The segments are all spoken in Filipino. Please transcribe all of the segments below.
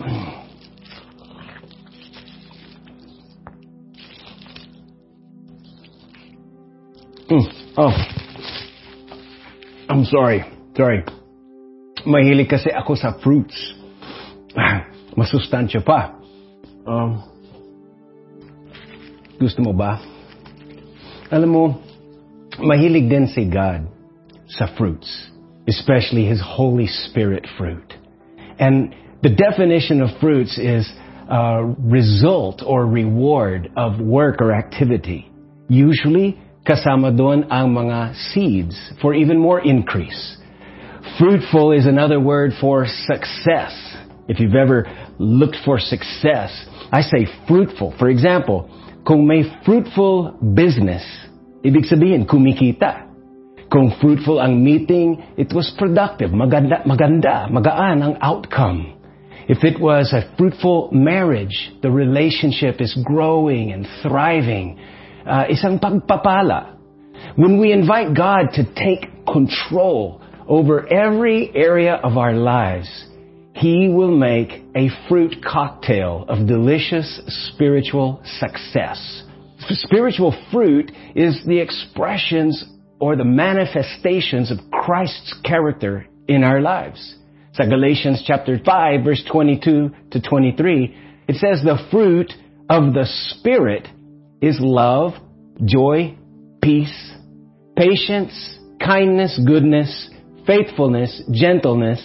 Mm. Oh. I'm sorry. Sorry. Mahilig kasi ako sa fruits. Ah, Masustansya pa. Um, gusto mo ba? Alam mo, mahilig din si God sa fruits, especially His Holy Spirit fruit. And the definition of fruits is a result or reward of work or activity. Usually, kasama doon ang mga seeds for even more increase. Fruitful is another word for success. If you've ever looked for success, I say fruitful. For example, kung may fruitful business, ibig sabihin kumikita. Kung fruitful ang meeting, it was productive, maganda, maganda, magaan ang outcome. If it was a fruitful marriage, the relationship is growing and thriving. Uh, isang pagpapala. When we invite God to take control over every area of our lives, He will make a fruit cocktail of delicious spiritual success. Spiritual fruit is the expressions or the manifestations of Christ's character in our lives. Sa Galatians chapter 5 verse 22 to 23, it says the fruit of the Spirit is love, joy, peace, patience, kindness, goodness, faithfulness, gentleness,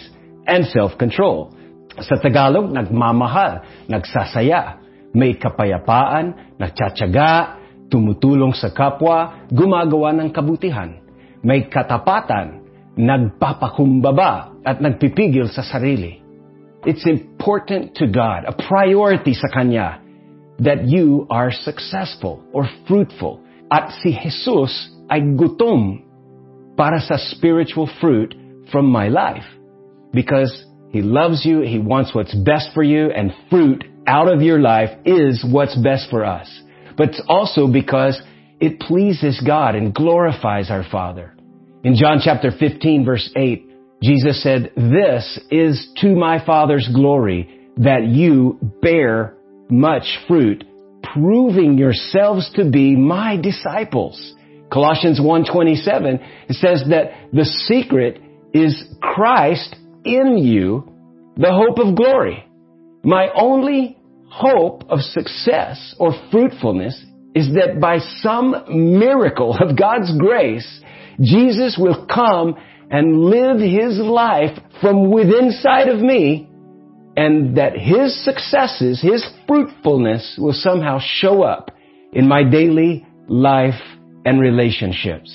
and self-control. Sa Tagalog, nagmamahal, nagsasaya, may kapayapaan, nagtsatsaga, tumutulong sa kapwa, gumagawa ng kabutihan. May katapatan, nagpapakumbaba, at nagpipigil sa sarili. It's important to God, a priority sa Kanya, that you are successful or fruitful. At si Jesus ay gutom para sa spiritual fruit from my life. Because He loves you, He wants what's best for you, and fruit out of your life is what's best for us. But it's also because it pleases God and glorifies our Father. In John chapter 15 verse 8, Jesus said, This is to my Father's glory that you bear much fruit, proving yourselves to be my disciples. Colossians 1.27, it says that the secret is Christ in you, the hope of glory. My only hope of success or fruitfulness is that by some miracle of God's grace, Jesus will come and live His life from within inside of me and that His successes, His fruitfulness will somehow show up in my daily life and relationships.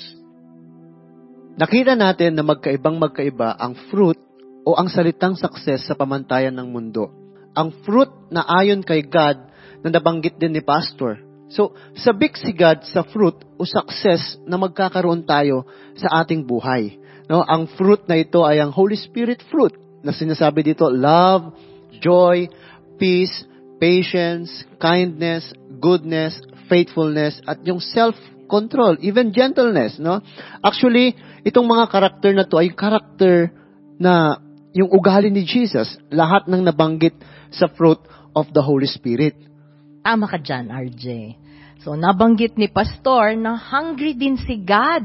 Nakita natin na magkaibang magkaiba ang fruit o ang salitang success sa pamantayan ng mundo. Ang fruit na ayon kay God na nabanggit din ni Pastor. So, sabik si God sa fruit o success na magkakaroon tayo sa ating buhay. No, ang fruit na ito ay ang Holy Spirit fruit na sinasabi dito, love, joy, peace, patience, kindness, goodness, faithfulness, at yung self-control, even gentleness, no? Actually, itong mga karakter na to ay karakter na yung ugali ni Jesus, lahat ng nabanggit sa fruit of the Holy Spirit. Tama ka dyan, RJ. So, nabanggit ni Pastor na hungry din si God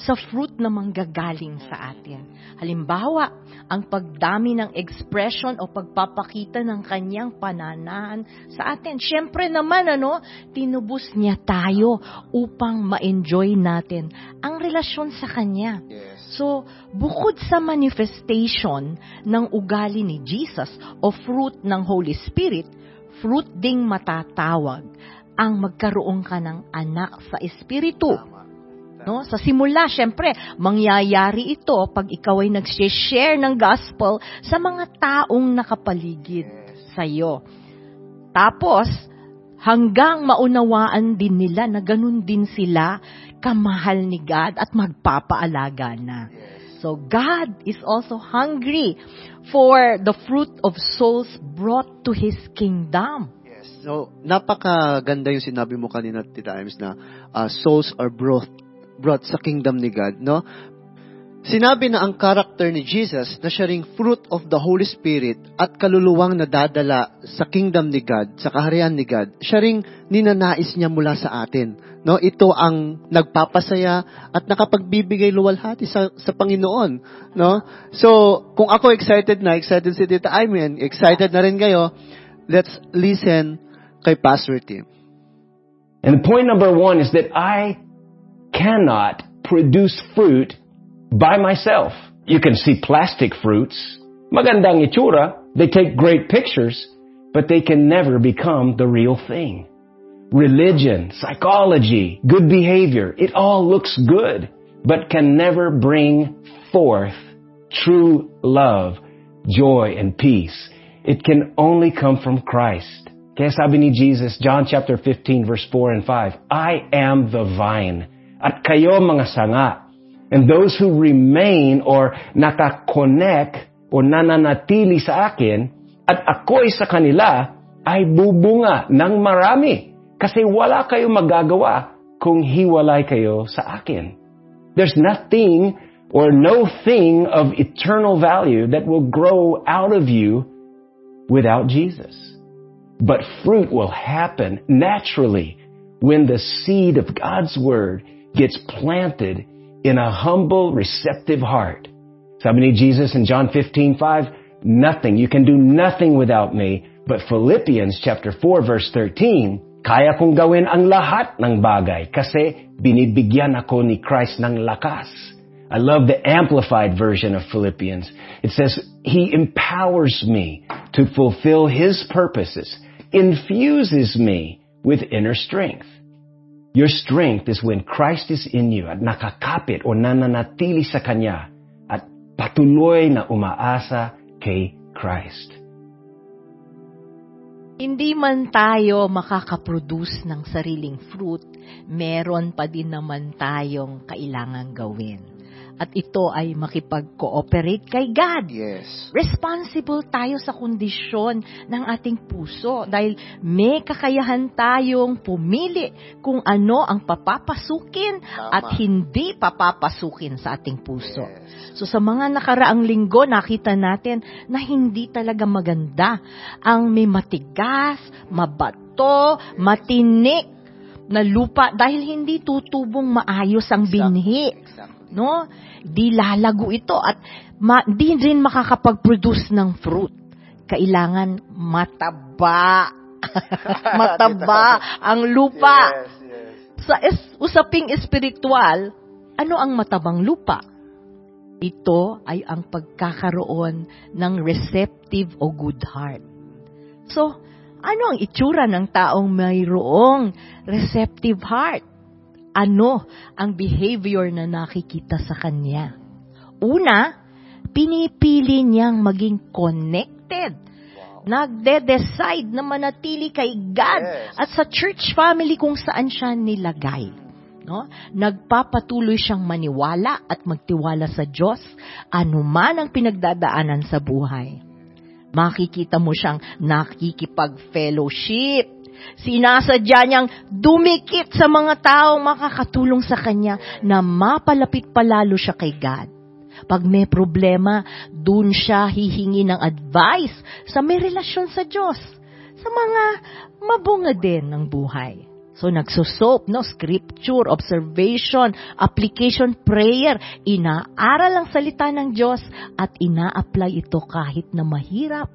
sa fruit na manggagaling sa atin. Halimbawa, ang pagdami ng expression o pagpapakita ng kanyang pananahan sa atin. Siyempre naman, ano, tinubos niya tayo upang ma-enjoy natin ang relasyon sa kanya. So, bukod sa manifestation ng ugali ni Jesus o fruit ng Holy Spirit, fruit ding matatawag ang magkaroon ka ng anak sa Espiritu. No? Sa simula, syempre, mangyayari ito pag ikaw ay nag-share ng gospel sa mga taong nakapaligid sa iyo. Tapos, hanggang maunawaan din nila na ganun din sila kamahal ni God at magpapaalaga na. So God is also hungry for the fruit of souls brought to His kingdom. So, napakaganda yung sinabi mo kanina, Tita Imes, na uh, souls are brought, brought sa kingdom ni God, no? Sinabi na ang character ni Jesus na siya ring fruit of the Holy Spirit at kaluluwang nadadala sa kingdom ni God, sa kaharian ni God, siya ring ninanais niya mula sa atin. No, ito ang nagpapasaya at nakapagbibigay luwalhati sa sa Panginoon, no? So, kung ako excited na, excited si Tita Imen, excited na rin kayo, let's listen kay Pastor Tim. And point number one is that I cannot produce fruit by myself. You can see plastic fruits. Magandang itsura. They take great pictures, but they can never become the real thing. Religion, psychology, good behavior, it all looks good, but can never bring forth true love, joy, and peace. It can only come from Christ. Kaya sabi ni Jesus, John chapter 15 verse 4 and 5, I am the vine, at kayo mga sanga. And those who remain or nakakonek o nananatili sa akin at ako'y sa kanila ay bubunga ng marami. Kasi wala kayo magagawa kung hiwalay kayo sa akin. There's nothing or no thing of eternal value that will grow out of you without Jesus. But fruit will happen naturally when the seed of God's Word gets planted in a humble, receptive heart. Ni Jesus in John 15:5, nothing, you can do nothing without me. But Philippians chapter 4 verse 13, kaya kong gawin ang lahat ng bagay kasi binibigyan ako ni Christ ng lakas. I love the amplified version of Philippians. It says, He empowers me to fulfill His purposes, infuses me with inner strength. Your strength is when Christ is in you at nakakapit o nananatili sa Kanya at patuloy na umaasa kay Christ. Hindi man tayo makakaproduce ng sariling fruit, meron pa din naman tayong kailangan gawin. At ito ay makipag-cooperate kay God. Yes. Responsible tayo sa kondisyon ng ating puso dahil may kakayahan tayong pumili kung ano ang papapasukin Tama. at hindi papapasukin sa ating puso. Yes. So sa mga nakaraang linggo, nakita natin na hindi talaga maganda ang may matigas, mabato, matinik na lupa dahil hindi tutubong maayos ang binhi. Exactly. No? Di lalago ito at ma- di rin makakapag-produce ng fruit. Kailangan mataba. mataba ang lupa. Yes, yes. Sa es- usaping espiritual, ano ang matabang lupa? Ito ay ang pagkakaroon ng receptive o good heart. So, ano ang itsura ng taong mayroong receptive heart? Ano ang behavior na nakikita sa kanya? Una, pinipili niyang maging connected. Nagde-decide na manatili kay God Yes. at sa church family kung saan siya nilagay. No? Nagpapatuloy siyang maniwala at magtiwala sa Diyos anuman ang pinagdadaanan sa buhay. Makikita mo siyang nakikipag-fellowship. Sinasadya niyang dumikit sa mga taong makakatulong sa kanya na mapalapit palalo siya kay God. Pag may problema, dun siya hihingi ng advice sa may relasyon sa Diyos. Sa mga mabunga din ng buhay. So nagsusop, no? Scripture, observation, application, prayer. Inaaral ang salita ng Diyos at ina-apply ito kahit na mahirap.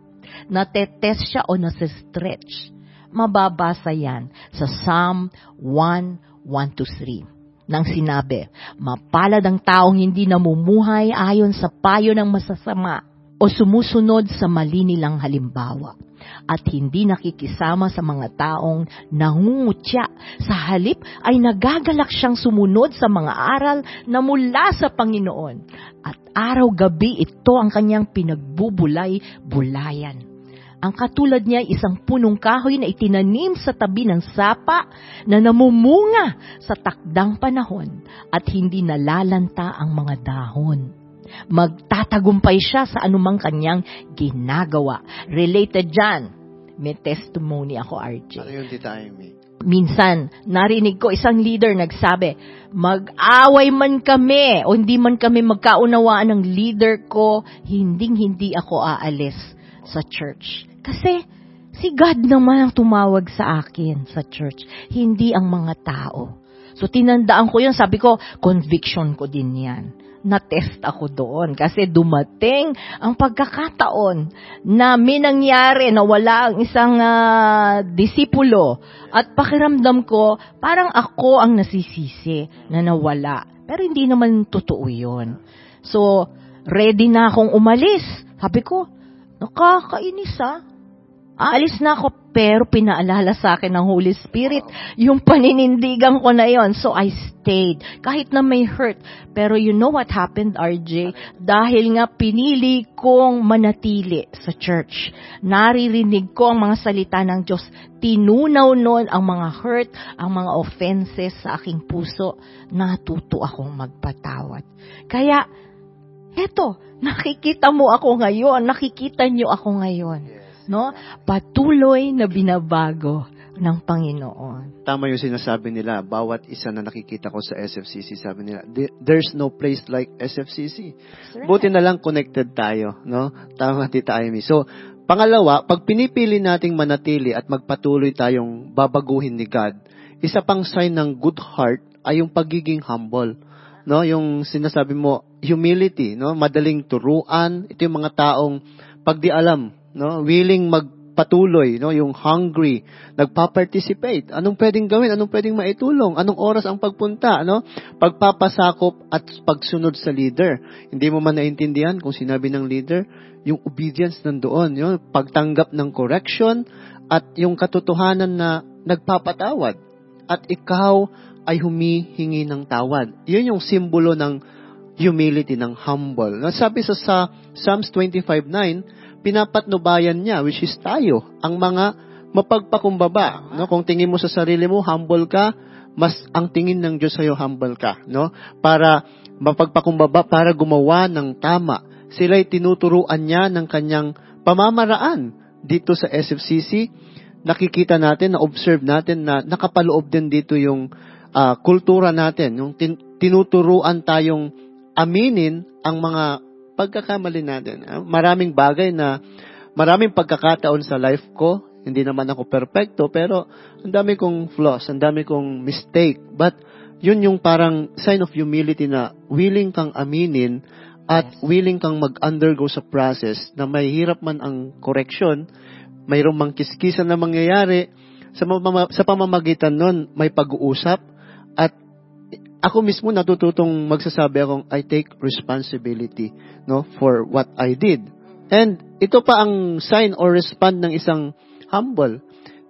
Natetest siya o nasa-stretch. Mababasa yan sa Psalm 1, 1-3 nang sinabi, Mapalad ang taong hindi namumuhay ayon sa payo ng masasama o sumusunod sa mali nilang halimbawa at hindi nakikisama sa mga taong nangungutya. Sa halip ay nagagalak siyang sumunod sa mga aral na mula sa Panginoon. At araw-gabi ito ang kanyang pinagbubulay-bulayan. Ang katulad niya ay isang punong kahoy na itinanim sa tabi ng sapa na namumunga sa takdang panahon at hindi nalalanta ang mga dahon. Magtatagumpay siya sa anumang kanyang ginagawa. Related dyan, may testimony ako, RJ. Ano yun, Tita Amy? Minsan, narinig ko isang leader nagsabi, mag-away man kami o hindi man kami magkaunawaan ng leader ko, hinding-hindi ako aalis sa church. Kasi, si God naman ang tumawag sa akin sa church, hindi ang mga tao. So, tinandaan ko yun. Sabi ko, conviction ko din yan na-test ako doon kasi dumating ang pagkakataon na may nangyari na wala ang isang uh, disipulo at pakiramdam ko parang ako ang nasisisi na nawala. Pero hindi naman totoo yun. So, ready na akong umalis. Sabi ko, nakakainis ah. Aalis na ako, pero pinaalala sa akin ng Holy Spirit yung paninindigan ko na yon. So I stayed. Kahit na may hurt. Pero you know what happened, RJ? Dahil nga pinili kong manatili sa church. Naririnig ko ang mga salita ng Diyos. Tinunaw nun ang mga hurt, ang mga offenses sa aking puso. Natuto akong magpatawad. Kaya, eto, nakikita mo ako ngayon. Nakikita niyo ako ngayon no? Patuloy na binabago ng Panginoon. Tama yung sinasabi nila, bawat isa na nakikita ko sa SFCC, sabi nila, there's no place like SFCC. Right. Buti na lang connected tayo, no? Tama, Tita Amy. So, pangalawa, pag pinipili nating manatili at magpatuloy tayong babaguhin ni God, isa pang sign ng good heart ay yung pagiging humble. No, yung sinasabi mo, humility, no? Madaling turuan. Ito yung mga taong pag alam, no? Willing magpatuloy, no? Yung hungry, nagpa-participate. Anong pwedeng gawin? Anong pwedeng maitulong? Anong oras ang pagpunta, no? Pagpapasakop at pagsunod sa leader. Hindi mo man naintindihan kung sinabi ng leader, yung obedience nandoon, yung pagtanggap ng correction at yung katotohanan na nagpapatawad. At ikaw ay humihingi ng tawad. Yun yung simbolo ng humility, ng humble. Sabi sa, sa Psalms 25.9, pinapatnubayan niya, which is tayo, ang mga mapagpakumbaba. No? Kung tingin mo sa sarili mo, humble ka, mas ang tingin ng Diyos sa'yo, humble ka. No? Para mapagpakumbaba, para gumawa ng tama. Sila'y tinuturuan niya ng kanyang pamamaraan dito sa SFCC. Nakikita natin, na-observe natin na nakapaloob din dito yung uh, kultura natin. Yung tin- tinuturuan tayong aminin ang mga pagkakamali natin. Ah, maraming bagay na, maraming pagkakataon sa life ko, hindi naman ako perfecto, pero ang dami kong flaws, ang dami kong mistake. But, yun yung parang sign of humility na willing kang aminin at willing kang mag-undergo sa process na may hirap man ang correction, mayroong mang kiskisan na mangyayari, sa, mamama, sa pamamagitan nun, may pag-uusap, at ako mismo natututong magsasabi akong I take responsibility no for what I did. And ito pa ang sign or respond ng isang humble.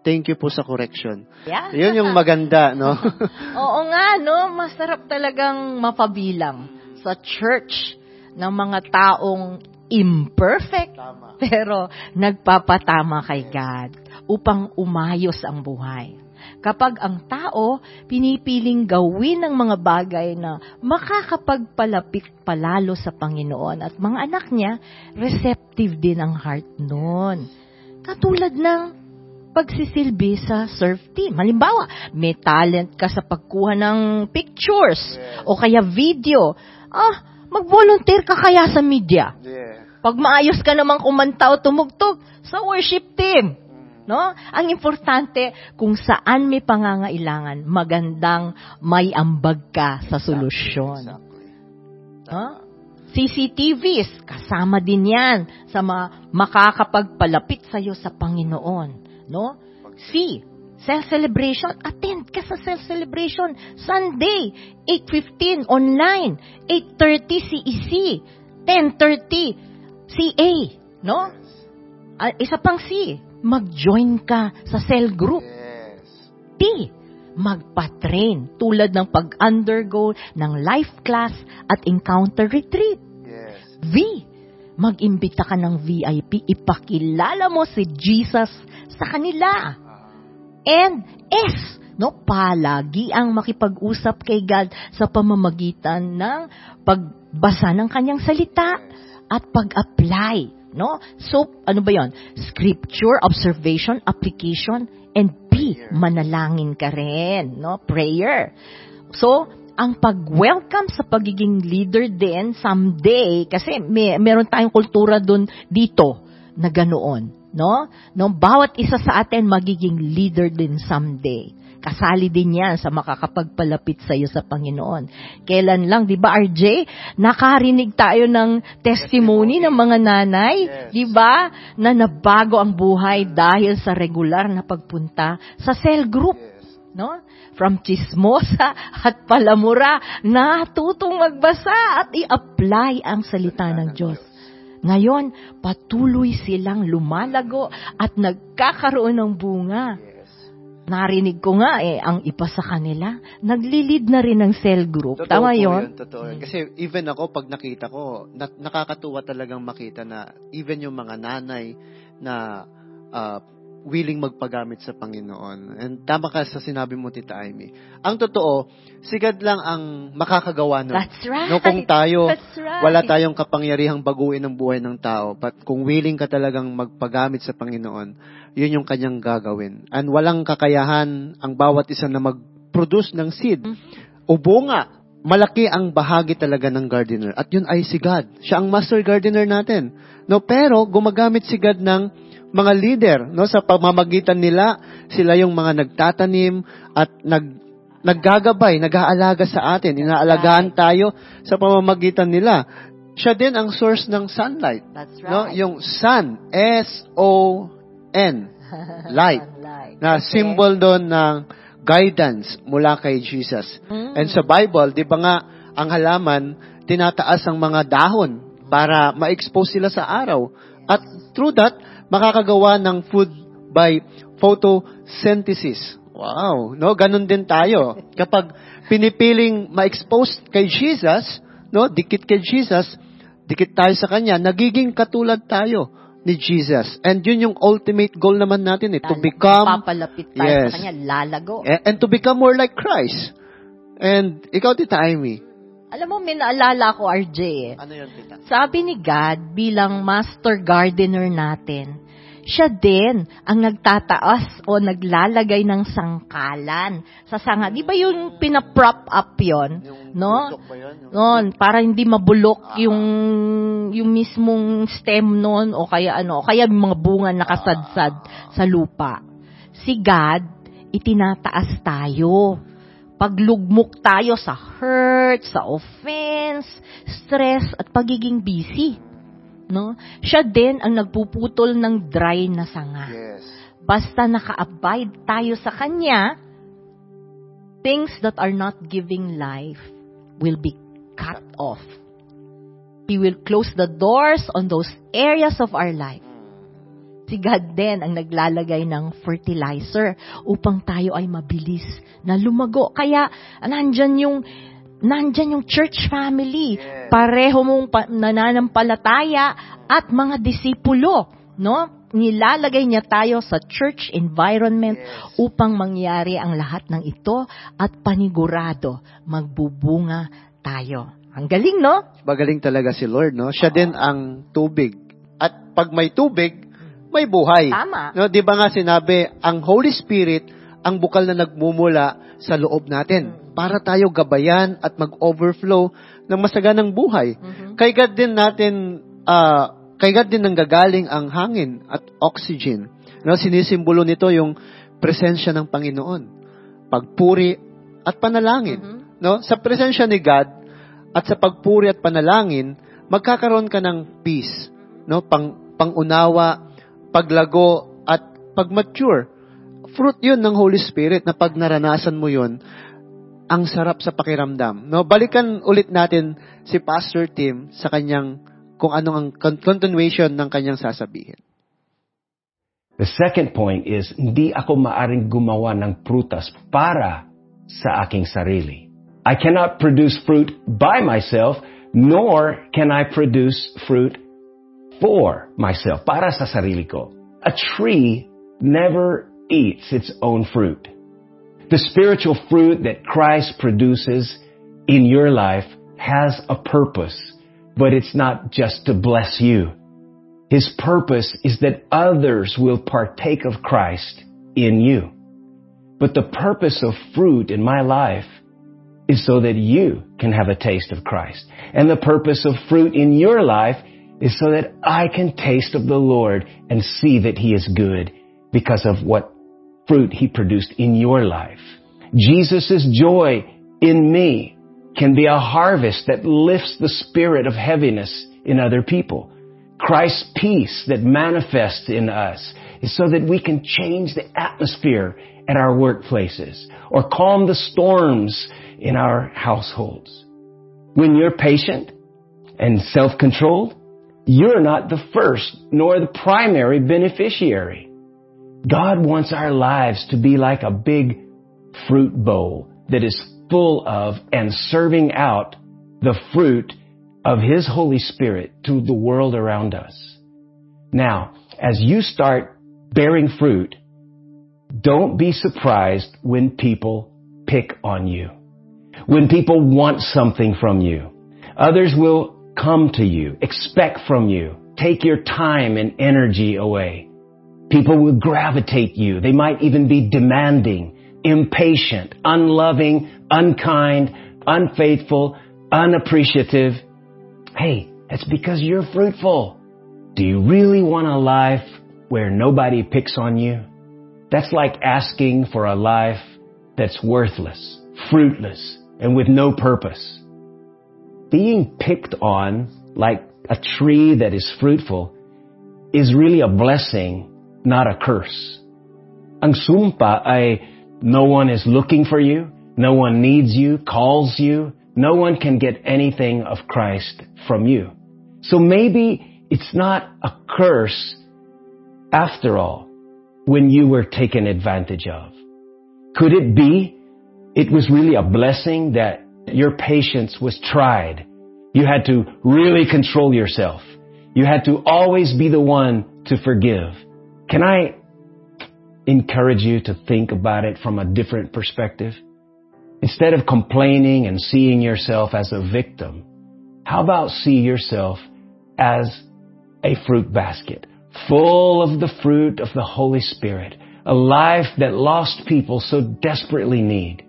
Thank you po sa correction. Yeah. Yun yung maganda, no? Oo nga, no? Masarap talagang mapabilang sa church ng mga taong imperfect, Tama. pero nagpapatama kay God upang umayos ang buhay kapag ang tao pinipiling gawin ng mga bagay na makakapagpalapit palalo sa Panginoon at mga anak niya, receptive din ang heart noon. Katulad ng pagsisilbi sa surf team. Halimbawa, may talent ka sa pagkuha ng pictures o kaya video. Ah, mag-volunteer ka kaya sa media. Pag maayos ka namang kumanta o tumugtog sa worship team. No? Ang importante, kung saan may pangangailangan, magandang may ambag ka sa solusyon. Exactly. Huh? CCTVs, kasama din yan sa ma- makakapagpalapit sa iyo sa Panginoon. No? C, self-celebration. Attend ka sa self-celebration. Sunday, 8.15 online. 8.30 CEC. 10.30 CA. No? Uh, isa pang C, mag-join ka sa cell group. Yes. T, magpa-train tulad ng pag-undergo ng life class at encounter retreat. Yes. V, mag-imbita ka ng VIP, ipakilala mo si Jesus sa kanila. And S, no, palagi ang makipag-usap kay God sa pamamagitan ng pagbasa ng kanyang salita at pag-apply No? So, ano ba yon? Scripture, observation, application, and. B, manalangin ka rin, no? Prayer. So, ang pag-welcome sa pagiging leader din someday, kasi may, meron tayong kultura dun dito na ganoon, no? No, bawat isa sa atin magiging leader din someday. Kasali din yan sa makakapagpalapit sa iyo sa Panginoon. Kailan lang, di ba RJ, nakarinig tayo ng testimony ng mga nanay, Yes. di ba, na nabago ang buhay dahil sa regular na pagpunta sa cell group no? From chismosa at palamura, natutong magbasa at i-apply ang salita ng Diyos. Ngayon, patuloy silang lumalago at nagkakaroon ng bunga. Narinig ko nga eh, ang ipa sa kanila, naglilid na rin ng cell group. Totoo Tama yun? yun, Totoo yun. Kasi even ako, pag nakita ko, na- nakakatuwa talagang makita na even yung mga nanay na ah, willing magpagamit sa Panginoon. And tama ka sa sinabi mo, Tita Amy. Ang totoo, sigad lang ang makakagawa nun. That's right. No, kung tayo, That's right. wala tayong kapangyarihang baguhin ang buhay ng tao. But kung willing ka talagang magpagamit sa Panginoon, yun yung kanyang gagawin. And walang kakayahan ang bawat isa na mag-produce ng seed. O bunga. Malaki ang bahagi talaga ng gardener. At yun ay si God. Siya ang master gardener natin. No, pero gumagamit si God ng mga leader, no, sa pamamagitan nila, sila yung mga nagtatanim at nag naggagabay, nag-aalaga sa atin, inaalagaan tayo sa pamamagitan nila. Siya din ang source ng sunlight. That's No, right. yung sun, S O N, light, na Okay. symbol doon ng guidance mula kay Jesus. Mm. And sa Bible, 'di ba nga ang halaman tinataas ang mga dahon para ma-expose sila sa araw. At through that, makakagawa ng food by photosynthesis. Wow, no, ganun din tayo. Kapag pinipiling ma-expose kay Jesus, no, dikit kay Jesus, dikit tayo sa kanya, nagiging katulad tayo ni Jesus. And yun yung ultimate goal naman natin eh, to Lala- become Papalapit tayo Yes. sa kanya, lalago. and, and to become more like Christ. And ikaw, Tita Amy. Alam mo, may naalala ko, RJ eh. Ano yun, Tita? Sabi ni God, bilang master gardener natin, siya din ang nagtataas o naglalagay ng sangkalan sa sanga. Di ba yung pinaprop up yon no? ba yun? Yung- Noon, para hindi mabulok yung yung mismong stem noon o kaya ano, o kaya mga bunga nakasadsad sa lupa. Si God, itinataas tayo. Paglugmok tayo sa hurt, sa offense, stress, at pagiging busy. No? Siya din ang nagpuputol ng dry na sanga. Yes. Basta naka-abide tayo sa Kanya, things that are not giving life will be cut off. He will close the doors on those areas of our life. Si God din ang naglalagay ng fertilizer upang tayo ay mabilis na lumago. Kaya nandyan yung nandyan yung church family. Yes. Pareho mong pa- nananampalataya at mga disipulo, no? Nilalagay niya tayo sa church environment Yes. upang mangyari ang lahat ng ito at panigurado magbubunga tayo. Ang galing, no? Magaling talaga si Lord, no? Siya din ang tubig. At pag may tubig, may buhay. Tama. No, 'di ba nga sinabi, ang Holy Spirit ang bukal na nagmumula sa loob natin para tayo gabayan at mag-overflow ng masaganang buhay. Mhm. Kay God din natin ah, kay God din nanggagaling ang hangin at oxygen. No, sinisimbolo nito yung presensya ng Panginoon. Pagpuri at panalangin. Mhm. No, sa presensya ni God at sa pagpuri at panalangin, magkakaroon ka ng peace, no? Pang pangunawa, paglago at pagmature. Fruit 'yun ng Holy Spirit na pag naranasan mo 'yun, ang sarap sa pakiramdam. No, balikan ulit natin si Pastor Tim sa kanyang kung anong ang con- continuation ng kanyang sasabihin. The second point is, hindi ako maaring gumawa ng prutas para sa aking sarili. I cannot produce fruit by myself, nor can I produce fruit for myself, para sa sarili. A tree never eats its own fruit. The spiritual fruit that Christ produces in your life has a purpose, but it's not just to bless you. His purpose is that others will partake of Christ in you. But the purpose of fruit in my life is so that you can have a taste of Christ. And the purpose of fruit in your life is so that I can taste of the Lord and see that He is good because of what fruit He produced in your life. Jesus' joy in me can be a harvest that lifts the spirit of heaviness in other people. Christ's peace that manifests in us is so that we can change the atmosphere at our workplaces or calm the storms in our households. When you're patient and self-controlled, you're not the first nor the primary beneficiary. God wants our lives to be like a big fruit bowl that is full of and serving out the fruit of His Holy Spirit to the world around us. Now, as you start bearing fruit, don't be surprised when people pick on you. When people want something from you. Others will come to you, expect from you, take your time and energy away. People will gravitate you. They might even be demanding, impatient, unloving, unkind, unfaithful, unappreciative. Hey, that's because you're fruitful. Do you really want a life where nobody picks on you? That's like asking for a life that's worthless, fruitless, and with no purpose. Being picked on like a tree that is fruitful is really a blessing, not a curse. Ang sumpa ay no one is looking for you, no one needs you, calls you, no one can get anything of Christ from you. So maybe it's not a curse after all when you were taken advantage of? Could it be it was really a blessing that your patience was tried? You had to really control yourself. You had to always be the one to forgive. Can I encourage you to think about it from a different perspective? Instead of complaining and seeing yourself as a victim, how about see yourself as a fruit basket? full of the fruit of the Holy Spirit, a life that lost people so desperately need.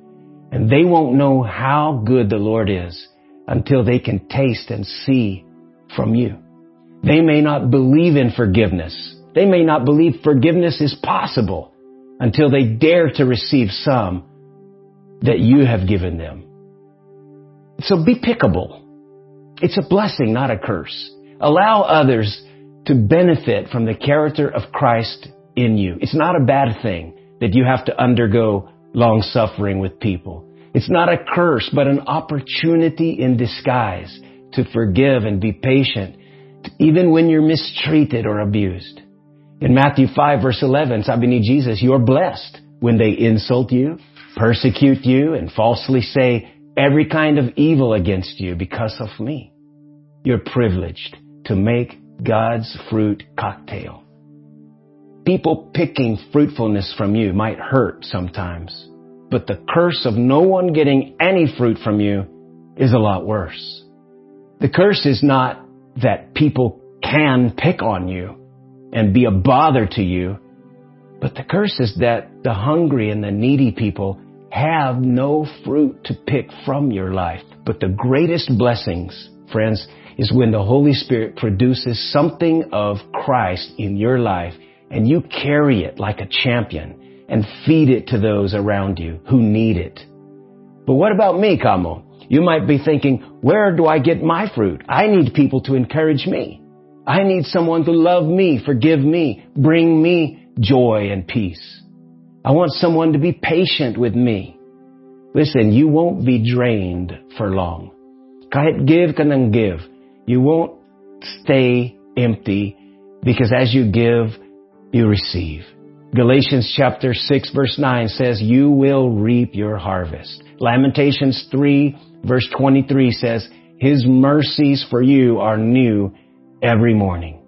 And they won't know how good the Lord is until they can taste and see from you. They may not believe in forgiveness. They may not believe forgiveness is possible until they dare to receive some that you have given them. So be pickable. It's a blessing, not a curse. Allow others to benefit from the character of Christ in you. It's not a bad thing that you have to undergo long suffering with people. It's not a curse, but an opportunity in disguise to forgive and be patient, even when you're mistreated or abused. In Matthew 5 verse 11, sabi ni Jesus, you're blessed when they insult you, persecute you, and falsely say every kind of evil against you because of me. You're privileged to make God's fruit cocktail. People picking fruitfulness from you might hurt sometimes, but the curse of no one getting any fruit from you is a lot worse. The curse is not that people can pick on you and be a bother to you, but the curse is that the hungry and the needy people have no fruit to pick from your life. But the greatest blessings, friends, is when the Holy Spirit produces something of Christ in your life and you carry it like a champion and feed it to those around you who need it. But what about me, Kamo? You might be thinking, where do I get my fruit? I need people to encourage me. I need someone to love me, forgive me, bring me joy and peace. I want someone to be patient with me. Listen, you won't be drained for long. Kahit give ka give, you won't stay empty because as you give, you receive. Galatians chapter 6 verse 9 says, you will reap your harvest. Lamentations 3 verse 23 says, His mercies for you are new every morning.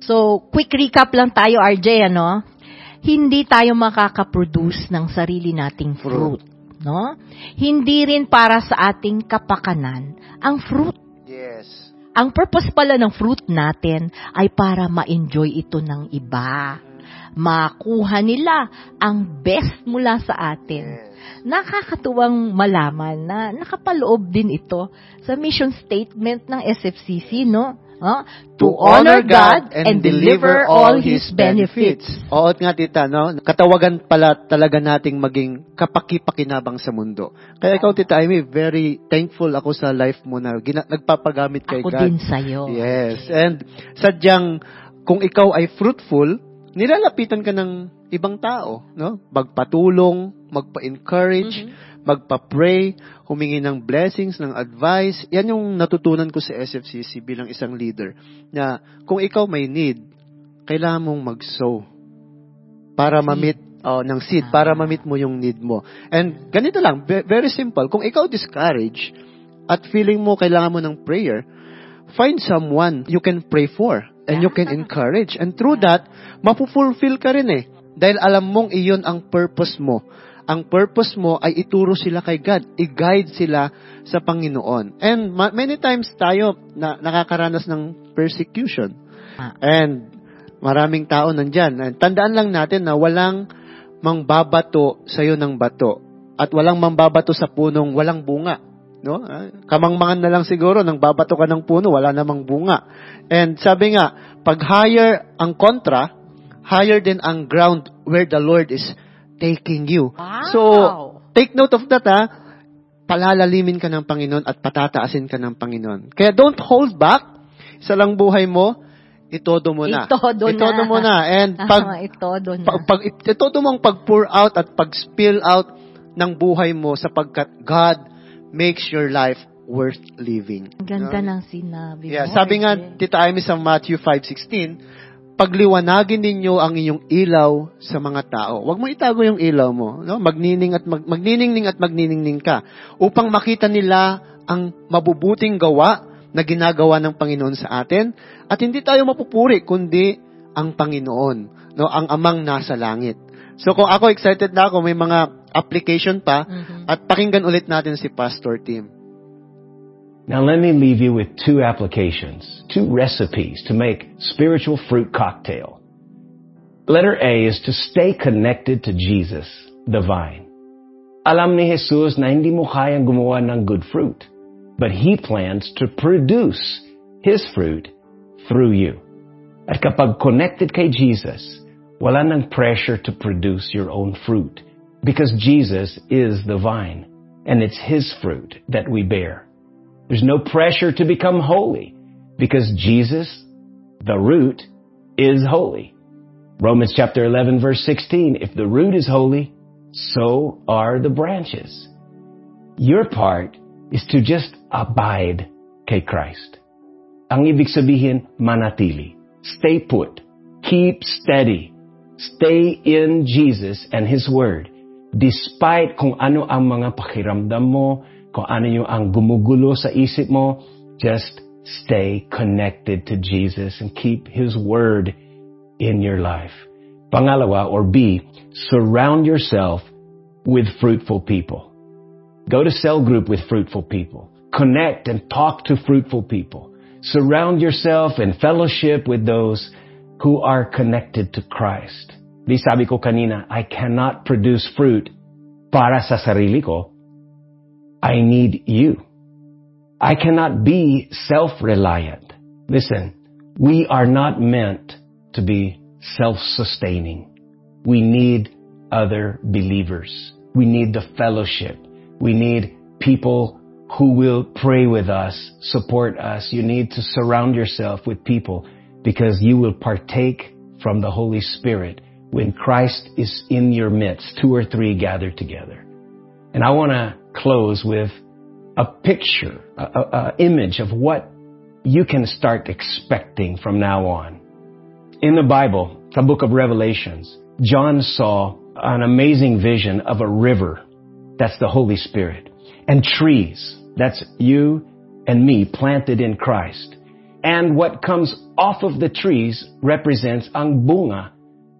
So, quick recap lang tayo, RJ, ano? Hindi tayo makakaproduce ng sarili nating fruit no? Hindi rin para sa ating kapakanan ang fruit. Yes. Ang purpose pala ng fruit natin ay para ma-enjoy ito ng iba. makuha nila ang best mula sa atin. Nakakatuwang malaman na nakapaloob din ito sa mission statement ng SFCC, no? Huh? To, honor God and deliver all His benefits. Oo nga tita, no? Katawagan pala talaga nating maging kapaki-pakinabang sa mundo. Kaya ikaw tita Amy, very thankful ako sa life mo na gina- nagpapagamit kay Ako God. din sa'yo. Yes. And sadyang kung ikaw ay fruitful, nilalapitan ka ng ibang tao, no? Magpatulong, magpa-encourage, magpa-pray, humingi ng blessings, ng advice. Yan yung natutunan ko sa SFCC bilang isang leader. Na kung ikaw may need, kailangan mong mag-sow para ma-meet oh, ng seed, para ma-meet mo yung need mo. And ganito lang, ve- very simple. Kung ikaw discourage at feeling mo kailangan mo ng prayer, find someone you can pray for and you can encourage. And through that, mapufulfill ka rin eh. Dahil alam mong iyon ang purpose mo. Ang purpose mo ay ituro sila kay God, i-guide sila sa Panginoon. And ma- many times tayo na nakakaranas ng persecution. Ah. And maraming tao nandyan. And tandaan lang natin na walang mangbabato sa iyo ng bato at walang mambabato sa punong walang bunga. No? Kamangmangan na lang siguro nang babato ka ng puno, wala namang bunga. And sabi nga, pag higher ang kontra, higher din ang ground where the Lord is taking you. Wow! So, take note of that ha. Palalalimin ka ng Panginoon at patataasin ka ng Panginoon. Kaya don't hold back. Isa lang buhay mo, itodo mo na. Itodo na. Itodo mo na. And pag, Ah, itodo na. pag, pag itodo mong pag-pour out at pag-spill out ng buhay mo sapagkat God makes your life worth living. Ang ganda No? ng sinabi Yeah, mo. sabi nga. Tita Amy sa Matthew 5.16, pagliwanagin ninyo ang inyong ilaw sa mga tao. Huwag mo itago yung ilaw mo. No? Magnining at mag, magniningning at magniningning ka upang makita nila ang mabubuting gawa na ginagawa ng Panginoon sa atin at hindi tayo mapupuri kundi ang Panginoon, no, ang amang nasa langit. So kung ako excited na ako, may mga application pa Mhm. at pakinggan ulit natin si Pastor Tim. Now let me leave you with two applications, two recipes to make spiritual fruit cocktail. Letter A is to stay connected to Jesus, the vine. Alam ni Jesus na hindi mo kayang gumawa ng good fruit, but He plans to produce His fruit through you. At kapag connected kay Jesus, wala nang pressure to produce your own fruit because Jesus is the vine and it's His fruit that we bear. There's no pressure to become holy because Jesus, the root, is holy. Romans chapter 11 verse 16, if the root is holy, so are the branches. Your part is to just abide kay Christ. Ang ibig sabihin, manatili. Stay put. Keep steady. Stay in Jesus and His Word. Despite kung ano ang mga pakiramdam mo, kung ano yung ang gumugulo sa isip mo, just stay connected to Jesus and keep His Word in your life. Pangalawa, or B, surround yourself with fruitful people. Go to cell group with fruitful people. Connect and talk to fruitful people. Surround yourself and fellowship with those who are connected to Christ. Di sabi ko kanina, I cannot produce fruit para sa sarili ko. I need you. I cannot be self-reliant. Listen, we are not meant to be self-sustaining. We need other believers. We need the fellowship. We need people who will pray with us, support us. You need to surround yourself with people because you will partake from the Holy Spirit when Christ is in your midst, two or three gathered together. And I want to close with a picture, a, a, a image of what you can start expecting from now on. In the Bible, the book of Revelations, John saw an amazing vision of a river. That's the Holy Spirit. And trees. That's you and me planted in Christ. And what comes off of the trees represents ang bunga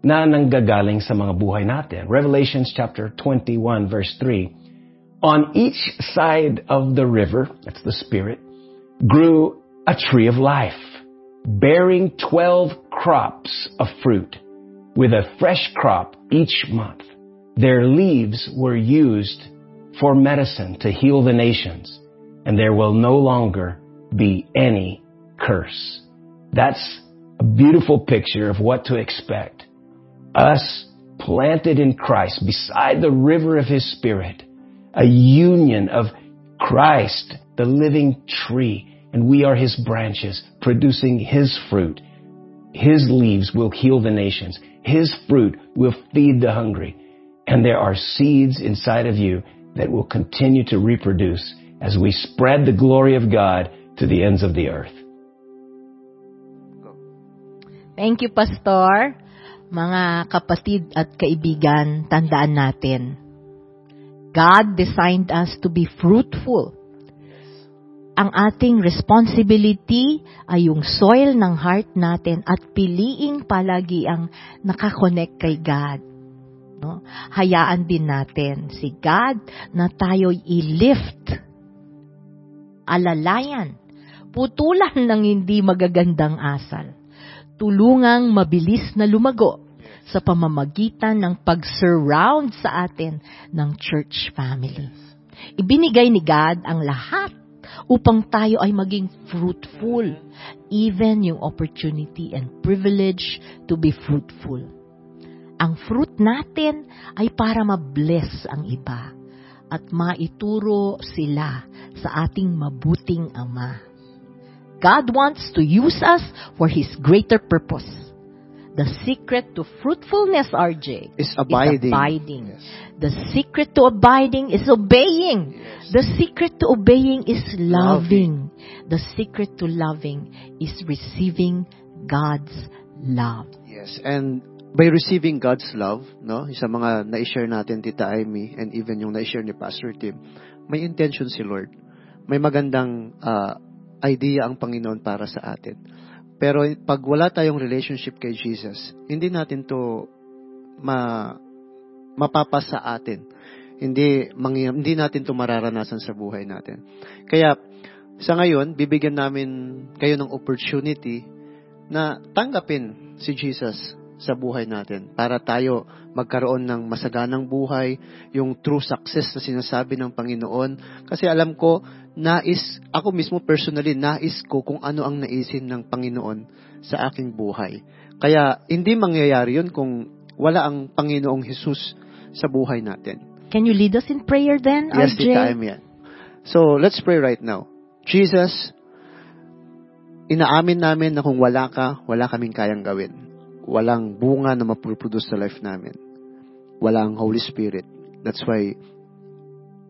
na nanggagaling sa mga buhay natin. Revelations chapter 21 verse 3. On each side of the river, that's the Spirit, grew a tree of life, bearing 12 crops of fruit, with a fresh crop each month. Their leaves were used for medicine to heal the nations, and there will no longer be any curse. That's a beautiful picture of what to expect. Us planted in Christ beside the river of His Spirit, a union of Christ, the living tree, and we are His branches producing His fruit. His leaves will heal the nations. His fruit will feed the hungry. And there are seeds inside of you that will continue to reproduce as we spread the glory of God to the ends of the earth. Thank you, Pastor. Mga kapatid at kaibigan, tandaan natin. God designed us to be fruitful. Ang ating responsibility ay yung soil ng heart natin at piliing palagi ang nakakonect kay God. No? Hayaan din natin si God na tayo'y i-lift. Alalayan. Putulan ng hindi magagandang asal. Tulungang mabilis na lumago sa pamamagitan ng pag-surround sa atin ng church family. Ibinigay ni God ang lahat upang tayo ay maging fruitful, even yung opportunity and privilege to be fruitful. Ang fruit natin ay para ma-bless ang iba at maituro sila sa ating mabuting Ama. God wants to use us for His greater purpose. The secret to fruitfulness, RJ, Is abiding. Is abiding. Yes. The secret to abiding is obeying. Yes. The secret to obeying is loving. The secret to loving is receiving God's love. Yes, and by receiving God's love, no, sa mga na-share natin Tita Amy and even yung na-share ni Pastor Tim, may intention si Lord. May magandang ah, idea ang Panginoon para sa atin. Pero pag wala tayong relationship kay Jesus, hindi natin to ma mapapasa atin. Hindi mangi, hindi natin to mararanasan sa buhay natin. Kaya sa ngayon, bibigyan namin kayo ng opportunity na tanggapin si Jesus sa buhay natin para tayo magkaroon ng masaganang buhay, yung true success na sinasabi ng Panginoon. Kasi alam ko, nais, ako mismo personally, nais ko kung ano ang naisin ng Panginoon sa aking buhay. Kaya hindi mangyayari yun kung wala ang Panginoong Jesus sa buhay natin. Can you lead us in prayer then, Yes, RJ? Tita Amy. yan. So, let's pray right now. Jesus, inaamin namin na kung wala ka, wala kaming kayang gawin. Walang bunga na mapuproduce sa life namin. Walang Holy Spirit. That's why,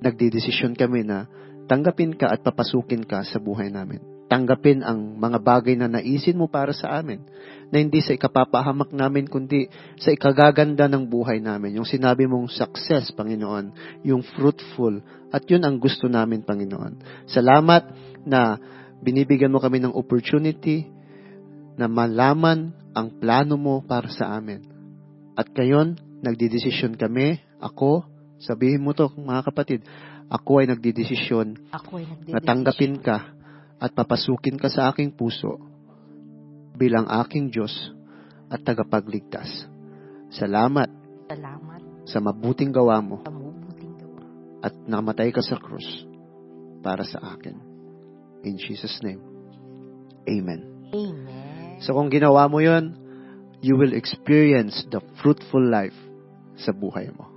nagdidesisyon kami na tanggapin ka at papasukin ka sa buhay namin. Tanggapin ang mga bagay na naisin mo para sa amin na hindi sa ikapapahamak namin, kundi sa ikagaganda ng buhay namin. Yung sinabi mong success, Panginoon, yung fruitful, at yun ang gusto namin, Panginoon. Salamat na binibigyan mo kami ng opportunity na malaman ang plano mo para sa amin. At ngayon, nagdidesisyon kami, ako, sabihin mo to mga kapatid, ako ay nagdidesisyon Ako ay nagdedesisyon. na tanggapin ka at papasukin ka sa aking puso bilang aking Diyos at tagapagligtas. Salamat Salamat sa mabuting gawa mo sa mabuting gawa. at namatay ka sa krus para sa akin. In Jesus' name. Amen. Amen. So kung ginawa mo yon, you will experience the fruitful life sa buhay mo.